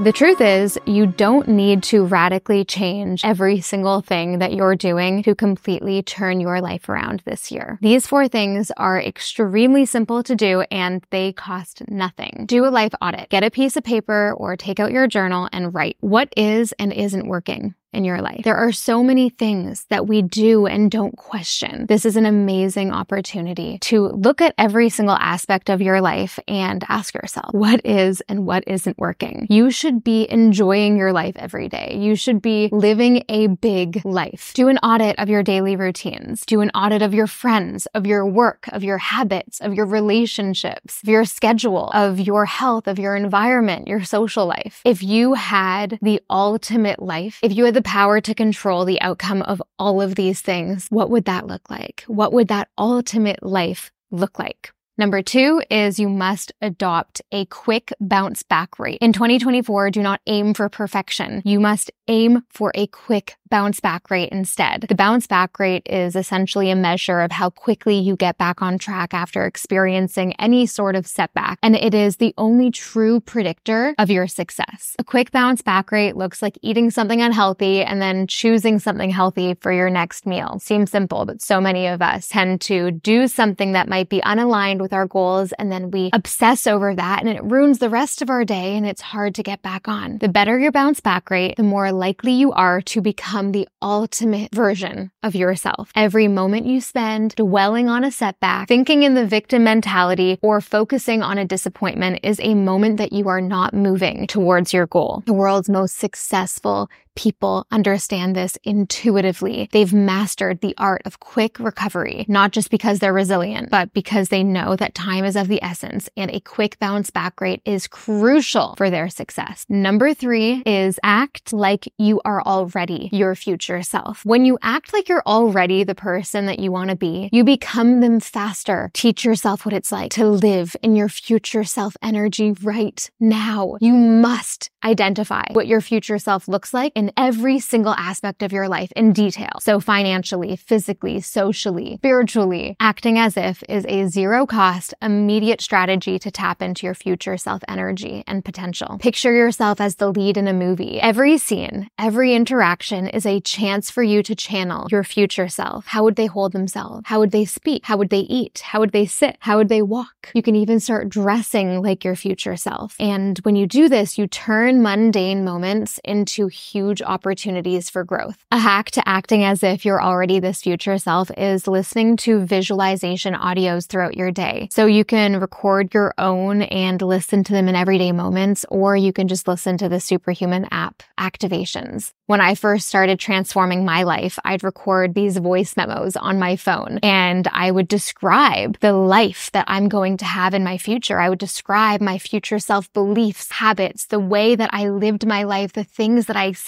The truth is, you don't need to radically change every single thing that you're doing to completely turn your life around this year. These four things are extremely simple to do and they cost nothing. Do a life audit. Get a piece of paper or take out your journal and write what is and isn't working in your life. There are so many things that we do and don't question. This is an amazing opportunity to look at every single aspect of your life and ask yourself what is and what isn't working. You should be enjoying your life every day. You should be living a big life. Do an audit of your daily routines. Do an audit of your friends, of your work, of your habits, of your relationships, of your schedule, of your health, of your environment, your social life. If you had the ultimate life, if you had the the power to control the outcome of all of these things, what would that look like? What would that ultimate life look like? Number two is you must adopt a quick bounce back rate. In 2024, do not aim for perfection. You must aim for a quick bounce back rate instead. The bounce back rate is essentially a measure of how quickly you get back on track after experiencing any sort of setback, and it is the only true predictor of your success. A quick bounce back rate looks like eating something unhealthy and then choosing something healthy for your next meal. Seems simple, but so many of us tend to do something that might be unaligned with our goals and then we obsess over that and it ruins the rest of our day and it's hard to get back on. The better your bounce back rate, the more likely you are to become the ultimate version of yourself. Every moment you spend dwelling on a setback, thinking in the victim mentality, or focusing on a disappointment is a moment that you are not moving towards your goal. The world's most successful people understand this intuitively. They've mastered the art of quick recovery, not just because they're resilient, but because they know that time is of the essence and a quick bounce back rate is crucial for their success. Number three is act like you are already your future self. When you act like you're already the person that you want to be, you become them faster. Teach yourself what it's like to live in your future self energy right now. You must identify what your future self looks like in every single aspect of your life in detail. So financially, physically, socially, spiritually, acting as if is a zero cost, immediate strategy to tap into your future self energy and potential. Picture yourself as the lead in a movie. Every scene, every interaction is a chance for you to channel your future self. How would they hold themselves? How would they speak? How would they eat? How would they sit? How would they walk? You can even start dressing like your future self. And when you do this, you turn mundane moments into huge opportunities for growth. A hack to acting as if you're already this future self is listening to visualization audios throughout your day. So you can record your own and listen to them in everyday moments, or you can just listen to the Superhuman app activations. When I first started transforming my life, I'd record these voice memos on my phone and I would describe the life that I'm going to have in my future. I would describe my future self beliefs, habits, the way that that I lived my life, the things that I experienced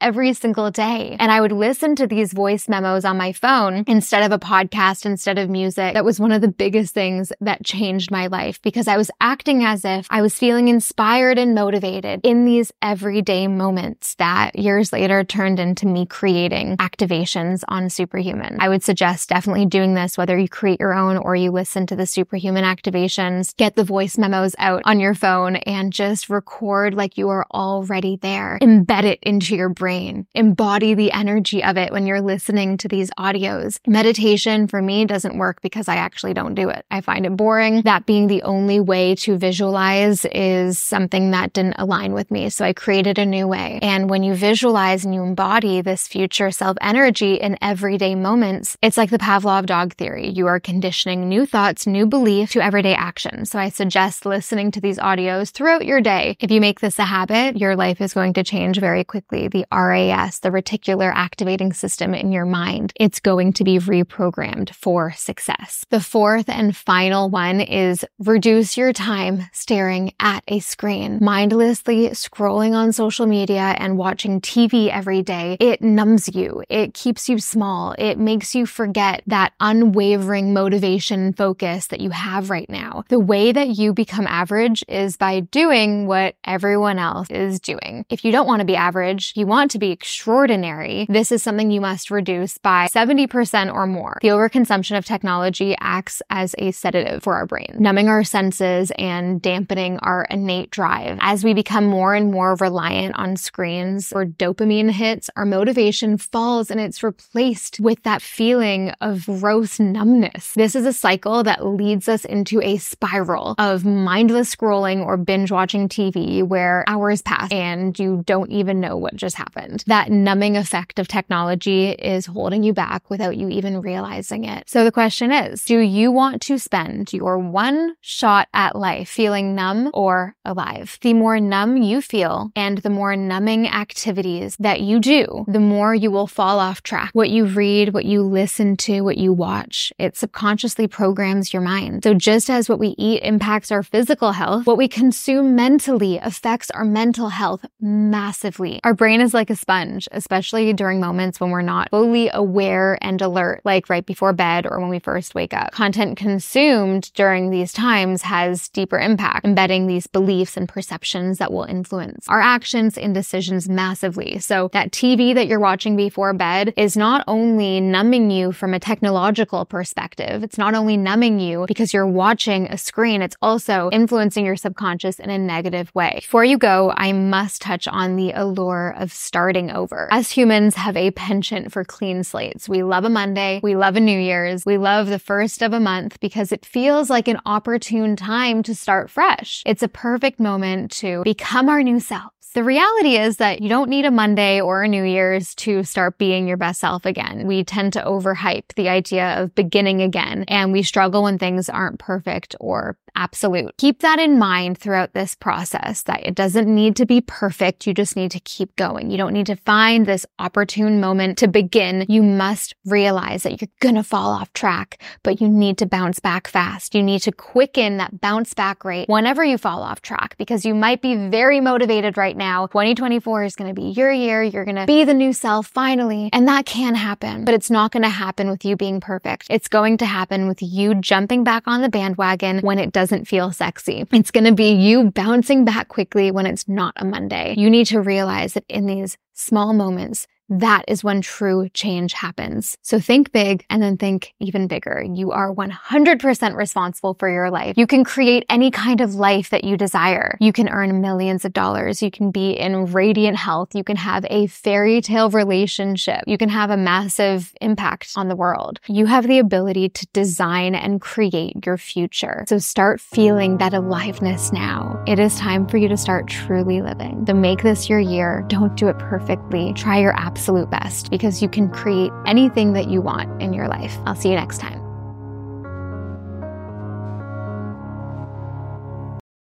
every single day. And I would listen to these voice memos on my phone instead of a podcast, instead of music. That was one of the biggest things that changed my life because I was acting as if I was feeling inspired and motivated in these everyday moments that years later turned into me creating activations on Superhuman. I would suggest definitely doing this, whether you create your own or you listen to the Superhuman activations, get the voice memos out on your phone and just record like like you are already there. Embed it into your brain. Embody the energy of it when you're listening to these audios. Meditation for me doesn't work because I actually don't do it. I find it boring. That being the only way to visualize is something that didn't align with me. So I created a new way. And when you visualize and you embody this future self energy in everyday moments, it's like the Pavlov dog theory. You are conditioning new thoughts, new belief to everyday action. So I suggest listening to these audios throughout your day. If you make this a habit, your life is going to change very quickly. The RAS, the reticular activating system in your mind, it's going to be reprogrammed for success. The fourth and final one is reduce your time staring at a screen. Mindlessly scrolling on social media and watching TV every day, it numbs you. It keeps you small. It makes you forget that unwavering motivation and focus that you have right now. The way that you become average is by doing what everyone else is doing. If you don't want to be average, average, you want to be extraordinary, this is something you must reduce by 70% or more. The overconsumption of technology acts as a sedative for our brain, numbing our senses and dampening our innate drive. As we become more and more reliant on screens or dopamine hits, our motivation falls and it's replaced with that feeling of gross numbness. This is a cycle that leads us into a spiral of mindless scrolling or binge watching TV where hours pass and you don't even know what just happened. That numbing effect of technology is holding you back without you even realizing it. So the question is, do you want to spend your one shot at life feeling numb or alive? The more numb you feel and the more numbing activities that you do, the more you will fall off track. What you read, what you listen to, what you watch, it subconsciously programs your mind. So just as what we eat impacts our physical health, what we consume mentally affects our mental health massively. Our brain is like a sponge, especially during moments when we're not fully aware and alert, like right before bed or when we first wake up. Content consumed during these times has deeper impact, embedding these beliefs and perceptions that will influence our actions and decisions massively. So that TV that you're watching before bed is not only numbing you from a technological perspective, it's not only numbing you because you're watching a screen, it's also influencing your subconscious in a negative way. Before you go, I must touch on the allure of starting over. As humans have a penchant for clean slates. We love a Monday. We love a New Year's. We love the first of a month because it feels like an opportune time to start fresh. It's a perfect moment to become our new self the reality is that you don't need a Monday or a New Year's to start being your best self again. We tend to overhype the idea of beginning again, and we struggle when things aren't perfect or absolute. Keep that in mind throughout this process that it doesn't need to be perfect. You just need to keep going. You don't need to find this opportune moment to begin. You must realize that you're going to fall off track, but you need to bounce back fast. You need to quicken that bounce back rate whenever you fall off track because you might be very motivated right now. 2024 is going to be your year. You're going to be the new self finally. And that can happen, but it's not going to happen with you being perfect. It's going to happen with you jumping back on the bandwagon when it doesn't feel sexy. It's going to be you bouncing back quickly when it's not a Monday. You need to realize that in these small moments, that is when true change happens. So think big and then think even bigger. You are 100% responsible for your life. You can create any kind of life that you desire. You can earn millions of dollars. You can be in radiant health. You can have a fairy tale relationship. You can have a massive impact on the world. You have the ability to design and create your future. So start feeling that aliveness now. It is time for you to start truly living. To make this your year, don't do it perfectly. Try your absolute best because you can create anything that you want in your life. I'll see you next time.